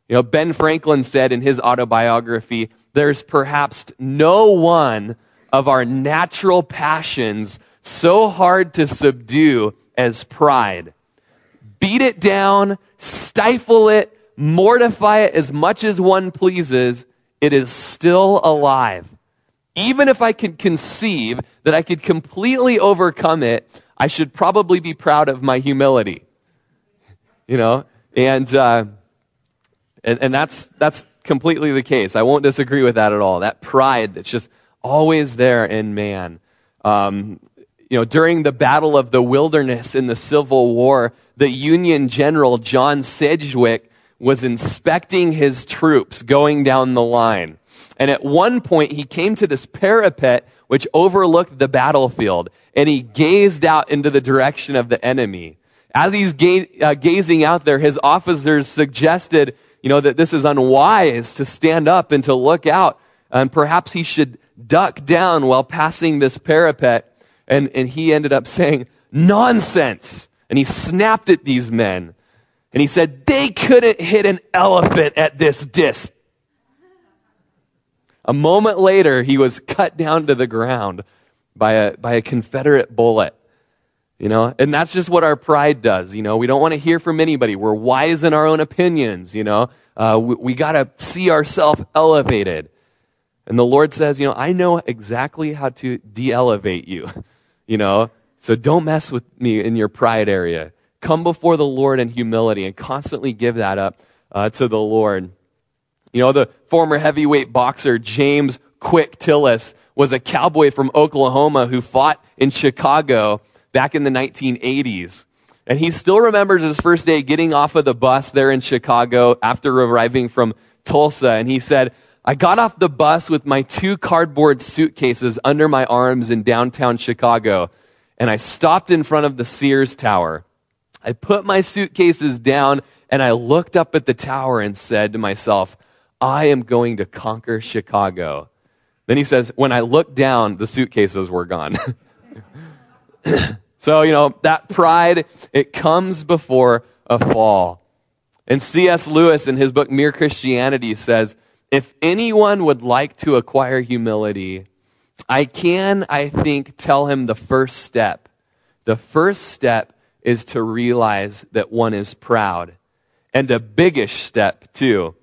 You know, Ben Franklin said in his autobiography, there's perhaps no one of our natural passions so hard to subdue as pride. Beat it down, stifle it, mortify it as much as one pleases, it is still alive. Even if I could conceive that I could completely overcome it, I should probably be proud of my humility. You know? And, uh, and, and that's, that's completely the case. I won't disagree with that at all. That pride that's just always there in man. Um, you know, during the Battle of the Wilderness in the Civil War, the Union General John Sedgwick was inspecting his troops going down the line. And at one point, he came to this parapet which overlooked the battlefield, and he gazed out into the direction of the enemy. As he's ga- uh, gazing out there, his officers suggested, you know, that this is unwise to stand up and to look out, and perhaps he should duck down while passing this parapet. And, and he ended up saying, nonsense. And he snapped at these men. And he said, they couldn't hit an elephant at this distance. A moment later, he was cut down to the ground by a, by a Confederate bullet. You know, and that's just what our pride does. You know, we don't want to hear from anybody. We're wise in our own opinions. You know, uh, we, we got to see ourselves elevated. And the Lord says, you know, I know exactly how to de elevate you. You know, so don't mess with me in your pride area. Come before the Lord in humility and constantly give that up uh, to the Lord. You know, the former heavyweight boxer James Quick Tillis was a cowboy from Oklahoma who fought in Chicago back in the 1980s. And he still remembers his first day getting off of the bus there in Chicago after arriving from Tulsa. And he said, I got off the bus with my two cardboard suitcases under my arms in downtown Chicago. And I stopped in front of the Sears Tower. I put my suitcases down and I looked up at the tower and said to myself, I am going to conquer Chicago. Then he says, when I looked down, the suitcases were gone. so, you know, that pride, it comes before a fall. And C.S. Lewis in his book Mere Christianity says, if anyone would like to acquire humility, I can, I think, tell him the first step. The first step is to realize that one is proud. And a biggish step, too.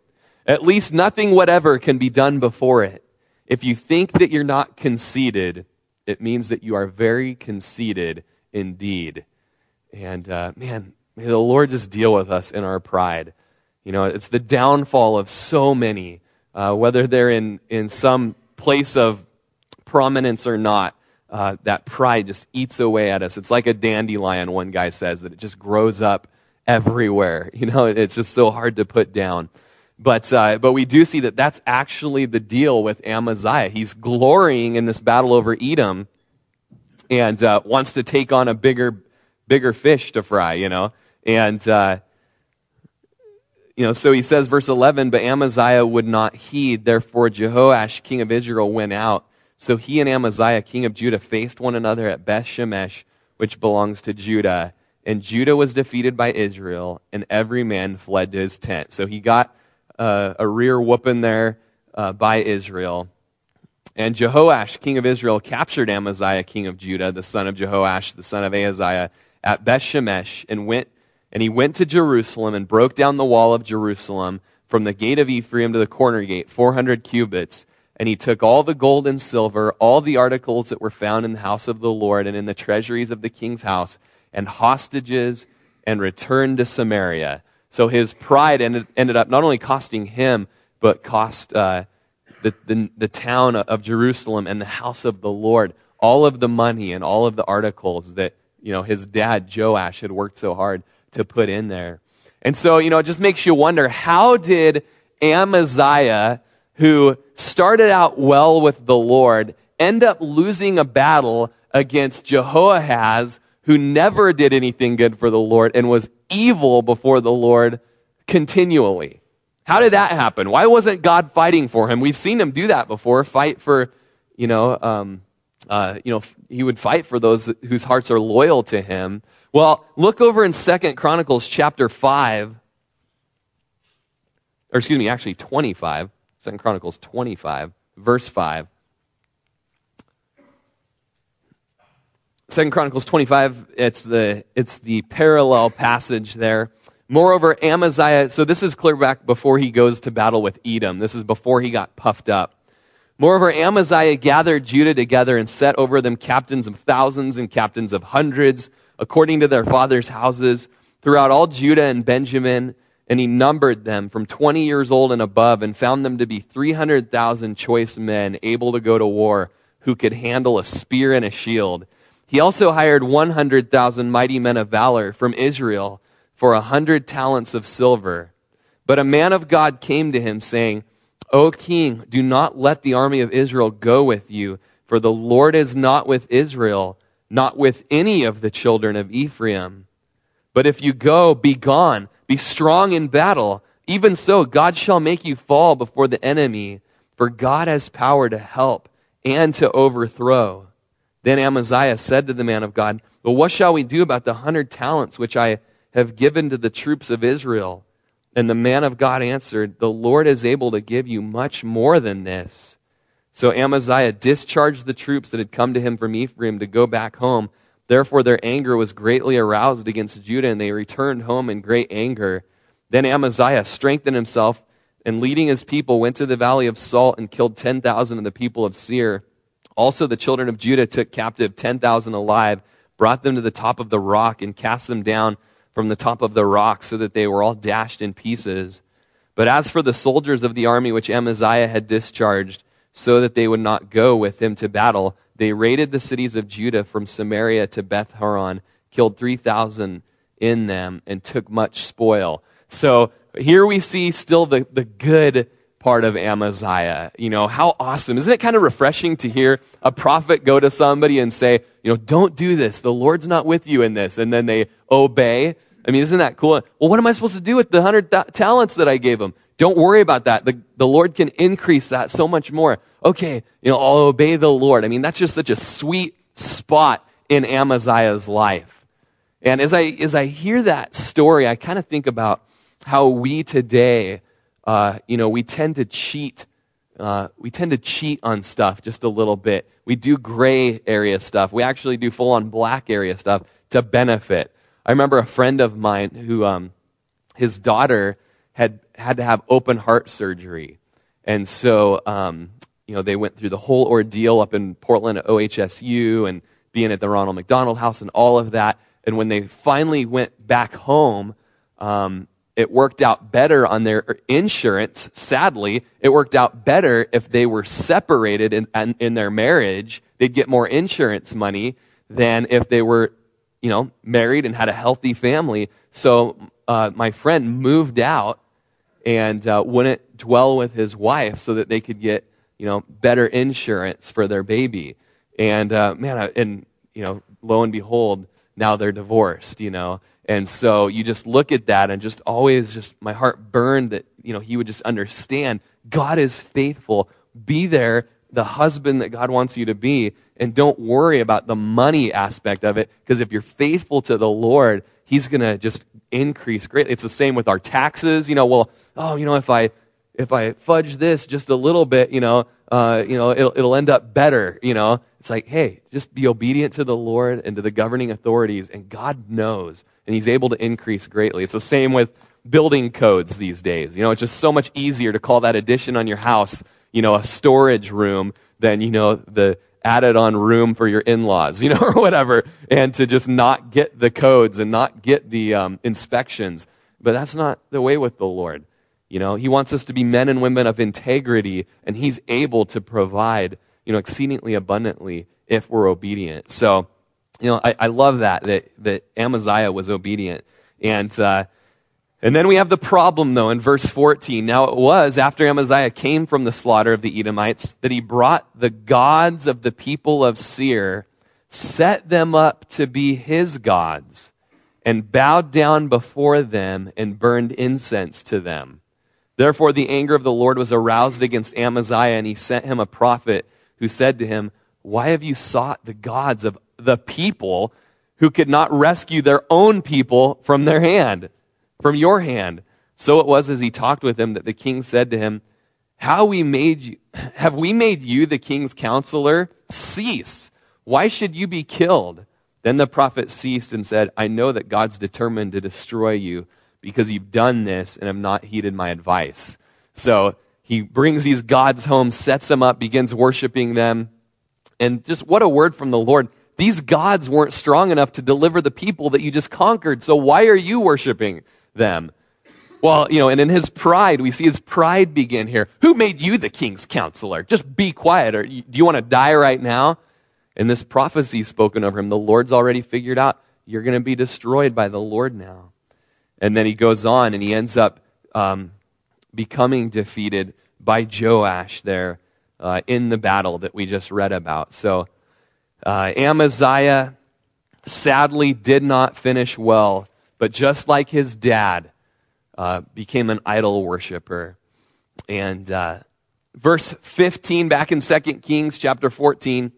At least nothing whatever can be done before it. If you think that you're not conceited, it means that you are very conceited indeed. And uh, man, may the Lord just deal with us in our pride. You know, it's the downfall of so many, uh, whether they're in, in some place of prominence or not. Uh, that pride just eats away at us. It's like a dandelion, one guy says, that it just grows up everywhere. You know, it's just so hard to put down. But, uh, but we do see that that's actually the deal with Amaziah. He's glorying in this battle over Edom and uh, wants to take on a bigger, bigger fish to fry, you know. And, uh, you know, so he says, verse 11, but Amaziah would not heed. Therefore, Jehoash, king of Israel, went out. So he and Amaziah, king of Judah, faced one another at Beth Shemesh, which belongs to Judah. And Judah was defeated by Israel, and every man fled to his tent. So he got uh, a rear whooping there uh, by Israel. And Jehoash, king of Israel, captured Amaziah, king of Judah, the son of Jehoash, the son of Ahaziah, at Bethshemesh, and went and he went to Jerusalem and broke down the wall of Jerusalem from the gate of Ephraim to the corner gate, 400 cubits. And he took all the gold and silver, all the articles that were found in the house of the Lord and in the treasuries of the king's house, and hostages, and returned to Samaria. So his pride ended, ended up not only costing him, but cost uh, the, the, the town of Jerusalem and the house of the Lord all of the money and all of the articles that you know his dad Joash had worked so hard to put in there. And so, you know, it just makes you wonder how did Amaziah, who started out well with the Lord, end up losing a battle against Jehoahaz, who never did anything good for the Lord and was evil before the Lord continually? How did that happen? Why wasn't God fighting for him? We've seen him do that before, fight for, you know, um, uh, you know, he would fight for those whose hearts are loyal to him. Well, look over in Second Chronicles chapter 5, or excuse me, actually 25. Second Chronicles 25, verse 5. Second Chronicles 25, it's the, it's the parallel passage there. Moreover, Amaziah, so this is clear back before he goes to battle with Edom. This is before he got puffed up. Moreover, Amaziah gathered Judah together and set over them captains of thousands and captains of hundreds, according to their fathers' houses, throughout all Judah and Benjamin. And he numbered them from 20 years old and above and found them to be 300,000 choice men able to go to war who could handle a spear and a shield. He also hired 100,000 mighty men of valor from Israel for a hundred talents of silver. But a man of God came to him saying, O king, do not let the army of Israel go with you, for the Lord is not with Israel, not with any of the children of Ephraim. But if you go, be gone, be strong in battle. Even so, God shall make you fall before the enemy, for God has power to help and to overthrow. Then Amaziah said to the man of God, But what shall we do about the hundred talents which I have given to the troops of Israel? And the man of God answered, The Lord is able to give you much more than this. So Amaziah discharged the troops that had come to him from Ephraim to go back home. Therefore, their anger was greatly aroused against Judah, and they returned home in great anger. Then Amaziah strengthened himself, and leading his people, went to the valley of Salt and killed 10,000 of the people of Seir. Also, the children of Judah took captive 10,000 alive, brought them to the top of the rock, and cast them down from the top of the rock so that they were all dashed in pieces. But as for the soldiers of the army which Amaziah had discharged, so that they would not go with him to battle, they raided the cities of Judah from Samaria to Beth Horon, killed 3,000 in them, and took much spoil. So here we see still the, the good part of Amaziah. You know, how awesome. Isn't it kind of refreshing to hear a prophet go to somebody and say, you know, don't do this. The Lord's not with you in this. And then they obey. I mean, isn't that cool? Well, what am I supposed to do with the hundred talents that I gave him? Don't worry about that. The, the Lord can increase that so much more. Okay, you know, I'll obey the Lord. I mean, that's just such a sweet spot in Amaziah's life. And as I, as I hear that story, I kind of think about how we today, uh, you know, we tend to cheat. Uh, we tend to cheat on stuff just a little bit. We do gray area stuff. We actually do full on black area stuff to benefit. I remember a friend of mine who, um, his daughter had had to have open heart surgery. And so, um, you know, they went through the whole ordeal up in Portland at OHSU and being at the Ronald McDonald House and all of that. And when they finally went back home, um, it worked out better on their insurance. Sadly, it worked out better if they were separated in, in their marriage. They'd get more insurance money than if they were you know, married and had a healthy family. So uh, my friend moved out and uh, wouldn't dwell with his wife so that they could get, you know, better insurance for their baby. And uh, man, and you know, lo and behold, now they're divorced. You know, and so you just look at that and just always just my heart burned that you know he would just understand God is faithful. Be there the husband that God wants you to be and don't worry about the money aspect of it because if you're faithful to the Lord, he's going to just increase greatly. It's the same with our taxes. You know, well, oh, you know, if I if I fudge this just a little bit, you know, uh, you know, it'll, it'll end up better, you know. It's like, hey, just be obedient to the Lord and to the governing authorities, and God knows, and He's able to increase greatly. It's the same with building codes these days. You know, it's just so much easier to call that addition on your house, you know, a storage room than, you know, the added on room for your in-laws, you know, or whatever, and to just not get the codes and not get the um, inspections. But that's not the way with the Lord. You know, He wants us to be men and women of integrity, and He's able to provide, you know, exceedingly abundantly if we're obedient. So, you know, I, I love that, that, that Amaziah was obedient. And, uh, and then we have the problem, though, in verse 14. Now it was after Amaziah came from the slaughter of the Edomites that he brought the gods of the people of Seir, set them up to be his gods, and bowed down before them and burned incense to them. Therefore the anger of the Lord was aroused against Amaziah, and he sent him a prophet who said to him, Why have you sought the gods of the people who could not rescue their own people from their hand? from your hand. So it was as he talked with him that the king said to him, How we made you, have we made you the king's counselor? Cease. Why should you be killed? Then the prophet ceased and said, I know that God's determined to destroy you because you've done this and have not heeded my advice. So he brings these gods home, sets them up, begins worshiping them. And just what a word from the Lord. These gods weren't strong enough to deliver the people that you just conquered. So why are you worshiping? them. Well, you know, and in his pride, we see his pride begin here. Who made you the king's counselor? Just be quiet. Or do you want to die right now? And this prophecy spoken over him, the Lord's already figured out you're going to be destroyed by the Lord now. And then he goes on and he ends up um, becoming defeated by Joash there uh, in the battle that we just read about. So uh, Amaziah sadly did not finish well but just like his dad, uh, became an idol worshiper. And uh, verse 15, back in 2 Kings chapter 14.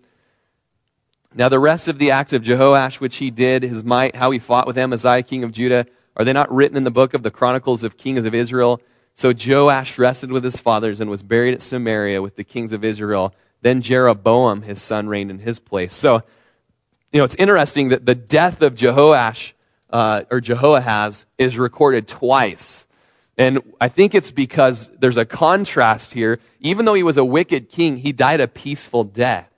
Now, the rest of the acts of Jehoash, which he did, his might, how he fought with Amaziah, king of Judah, are they not written in the book of the Chronicles of Kings of Israel? So Joash rested with his fathers and was buried at Samaria with the kings of Israel. Then Jeroboam, his son, reigned in his place. So, you know, it's interesting that the death of Jehoash uh, or Jehoahaz is recorded twice. And I think it's because there's a contrast here. Even though he was a wicked king, he died a peaceful death.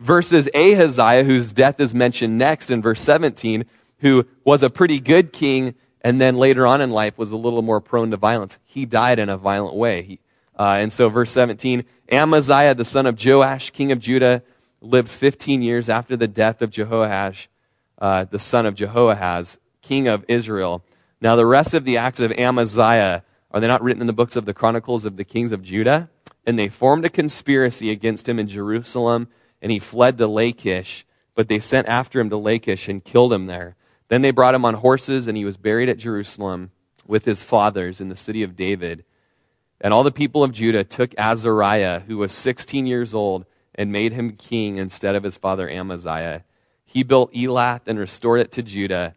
Versus Ahaziah, whose death is mentioned next in verse 17, who was a pretty good king and then later on in life was a little more prone to violence. He died in a violent way. He, uh, and so, verse 17 Amaziah, the son of Joash, king of Judah, lived 15 years after the death of Jehoash, uh, the son of Jehoahaz, king of Israel. Now, the rest of the acts of Amaziah, are they not written in the books of the Chronicles of the kings of Judah? And they formed a conspiracy against him in Jerusalem, and he fled to Lachish. But they sent after him to Lachish and killed him there. Then they brought him on horses, and he was buried at Jerusalem with his fathers in the city of David. And all the people of Judah took Azariah, who was 16 years old, and made him king instead of his father Amaziah. He built Elath and restored it to Judah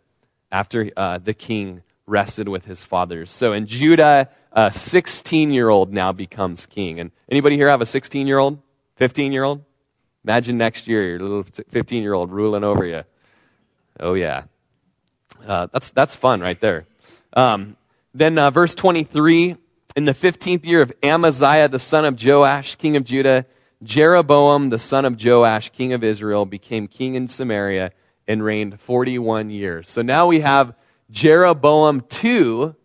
after uh, the king rested with his fathers. So in Judah, a 16 year old now becomes king. And anybody here have a 16 year old? 15 year old? Imagine next year your little 15 year old ruling over you. Oh, yeah. Uh, that's, that's fun right there. Um, then uh, verse 23 In the 15th year of Amaziah, the son of Joash, king of Judah, Jeroboam, the son of Joash, king of Israel, became king in Samaria and reigned 41 years. So now we have Jeroboam 2,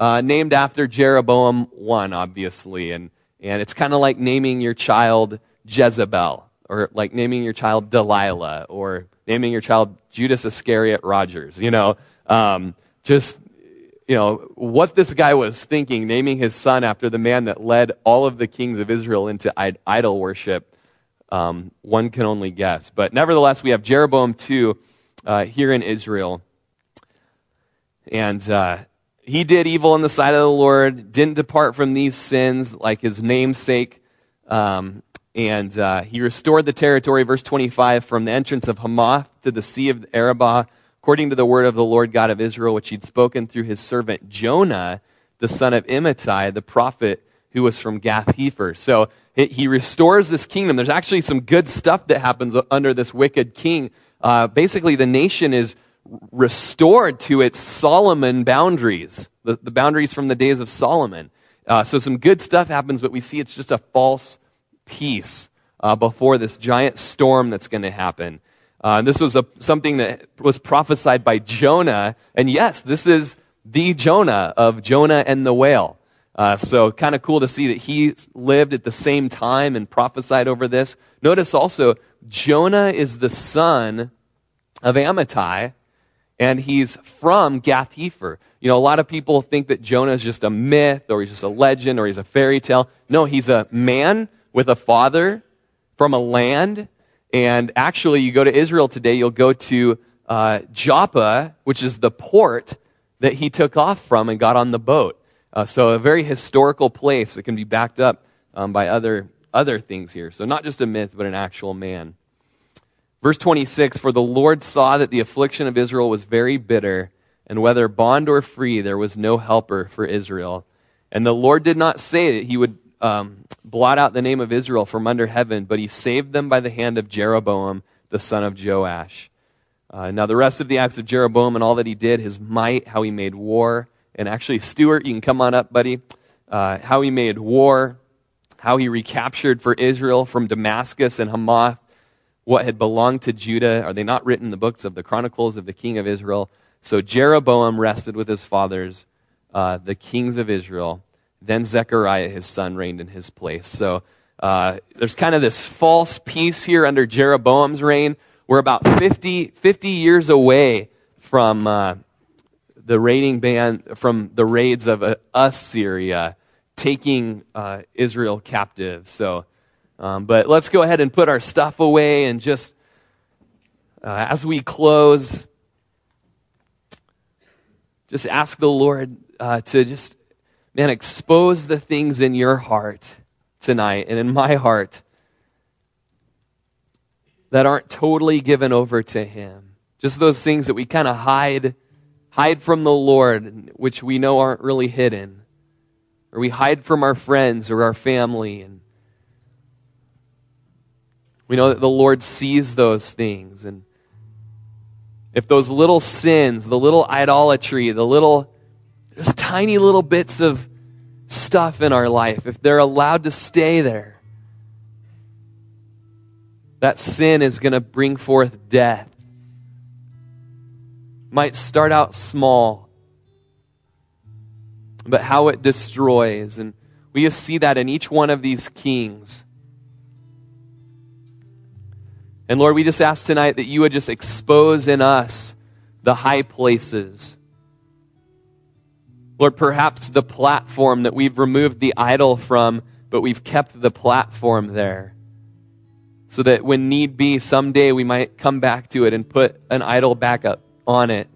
uh, named after Jeroboam 1, obviously. And, and it's kind of like naming your child Jezebel, or like naming your child Delilah, or naming your child Judas Iscariot Rodgers. You know, um, just, you know, what this guy was thinking, naming his son after the man that led all of the kings of Israel into idol worship um, one can only guess. But nevertheless, we have Jeroboam 2 uh, here in Israel. And uh, he did evil in the sight of the Lord, didn't depart from these sins like his namesake um, and uh, he restored the territory, verse 25, from the entrance of Hamath to the Sea of Arabah, according to the word of the Lord God of Israel, which he'd spoken through his servant Jonah, the son of Amittai, the prophet who was from Gath Hepher. So he restores this kingdom. There's actually some good stuff that happens under this wicked king. Uh, basically, the nation is restored to its Solomon boundaries, the, the boundaries from the days of Solomon. Uh, so some good stuff happens, but we see it's just a false peace uh, before this giant storm that's going to happen. Uh, this was a, something that was prophesied by Jonah. And yes, this is the Jonah of Jonah and the whale. Uh, so kind of cool to see that he lived at the same time and prophesied over this. Notice also, Jonah is the son of Amittai, and he's from Gath Hepher. You know, a lot of people think that Jonah is just a myth, or he's just a legend, or he's a fairy tale. No, he's a man with a father from a land. And actually, you go to Israel today, you'll go to uh, Joppa, which is the port that he took off from and got on the boat. Uh, so, a very historical place that can be backed up um, by other, other things here. So, not just a myth, but an actual man. Verse 26 For the Lord saw that the affliction of Israel was very bitter, and whether bond or free, there was no helper for Israel. And the Lord did not say that he would um, blot out the name of Israel from under heaven, but he saved them by the hand of Jeroboam, the son of Joash. Uh, now, the rest of the acts of Jeroboam and all that he did, his might, how he made war, and actually, Stuart, you can come on up, buddy. Uh, how he made war, how he recaptured for Israel from Damascus and Hamath what had belonged to Judah. Are they not written in the books of the Chronicles of the king of Israel? So Jeroboam rested with his fathers, uh, the kings of Israel. Then Zechariah, his son, reigned in his place. So uh, there's kind of this false peace here under Jeroboam's reign. We're about 50, 50 years away from uh, the raiding band, from the raids of uh, Assyria taking uh, Israel captive. So, um, but let's go ahead and put our stuff away and just, uh, as we close, just ask the Lord uh, to just man, expose the things in your heart tonight and in my heart that aren't totally given over to Him. Just those things that we kind of hide, hide from the Lord, which we know aren't really hidden. Or we hide from our friends or our family. And we know that the Lord sees those things. And if those little sins, the little idolatry, the little just tiny little bits of stuff in our life, if they're allowed to stay there, that sin is going to bring forth death. Might start out small, but how it destroys. And we just see that in each one of these kings. And Lord, we just ask tonight that you would just expose in us the high places Lord, perhaps the platform that we've removed the idol from, but we've kept the platform there. So that when need be, someday we might come back to it and put an idol back up on it.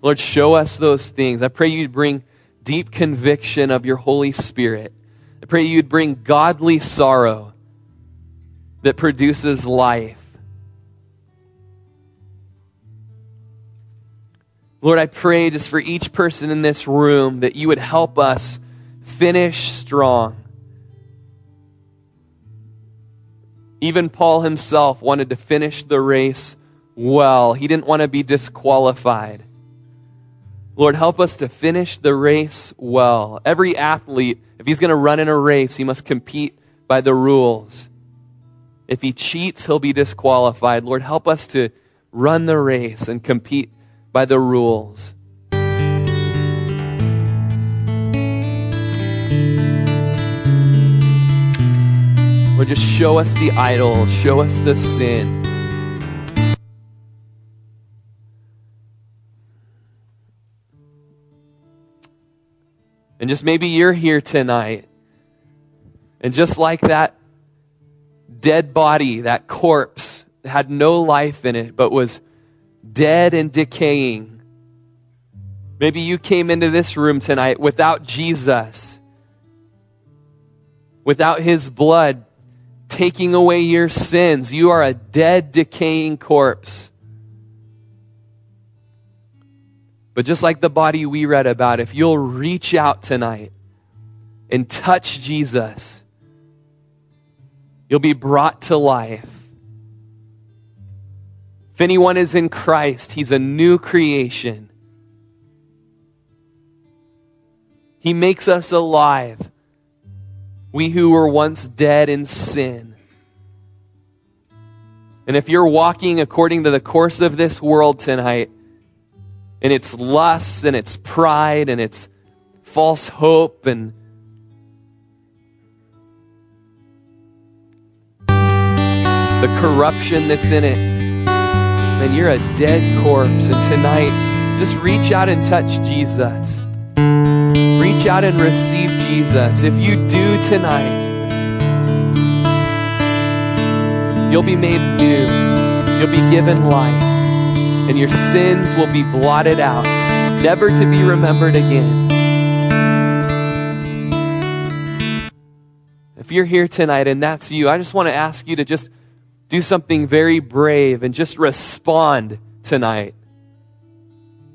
Lord, show us those things. I pray you'd bring deep conviction of your Holy Spirit. I pray you'd bring godly sorrow that produces life. Lord, I pray just for each person in this room that you would help us finish strong. Even Paul himself wanted to finish the race well. He didn't want to be disqualified. Lord, help us to finish the race well. Every athlete, if he's going to run in a race, he must compete by the rules. If he cheats, he'll be disqualified. Lord, help us to run the race and compete by the rules. Lord, just show us the idol, show us the sin. And just maybe you're here tonight, and just like that dead body, that corpse, had no life in it, but was dead and decaying. Maybe you came into this room tonight without Jesus, without his blood taking away your sins. You are a dead, decaying corpse. But just like the body we read about, if you'll reach out tonight and touch Jesus, you'll be brought to life. If anyone is in Christ, he's a new creation. He makes us alive. We who were once dead in sin. And if you're walking according to the course of this world tonight, and its lusts and its pride and its false hope and the corruption that's in it, then you're a dead corpse. And tonight, just reach out and touch Jesus. Reach out and receive Jesus. If you do tonight, you'll be made new. You'll be given life. And your sins will be blotted out, never to be remembered again. If you're here tonight and that's you, I just want to ask you to just do something very brave and just respond tonight.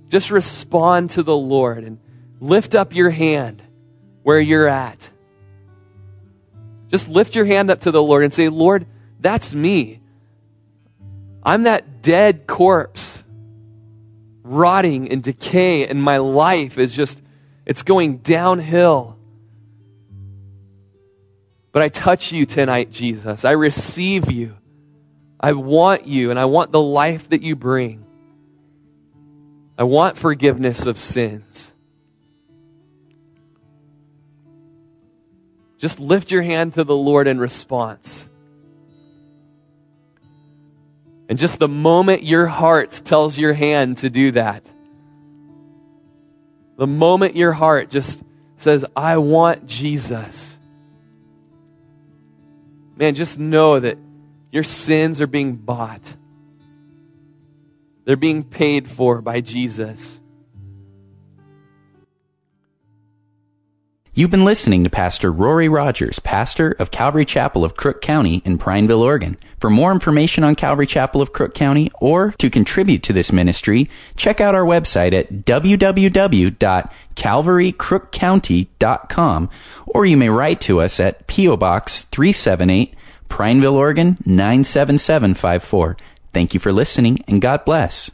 Just respond to the Lord and lift up your hand where you're at. Just lift your hand up to the Lord and say, Lord, that's me. I'm that dead corpse, rotting and decay, and my life is just, it's going downhill. But I touch you tonight, Jesus. I receive you. I want you and I want the life that you bring. I want forgiveness of sins. Just lift your hand to the Lord in response. And just the moment your heart tells your hand to do that, the moment your heart just says, I want Jesus, man, just know that your sins are being bought, they're being paid for by Jesus. You've been listening to Pastor Rory Rodgers, pastor of Calvary Chapel of Crook County in Prineville, Oregon. For more information on Calvary Chapel of Crook County or to contribute to this ministry, check out our website at www.calvarycrookcounty.com or you may write to us at P.O. Box 378 Prineville, Oregon 97754. Thank you for listening and God bless.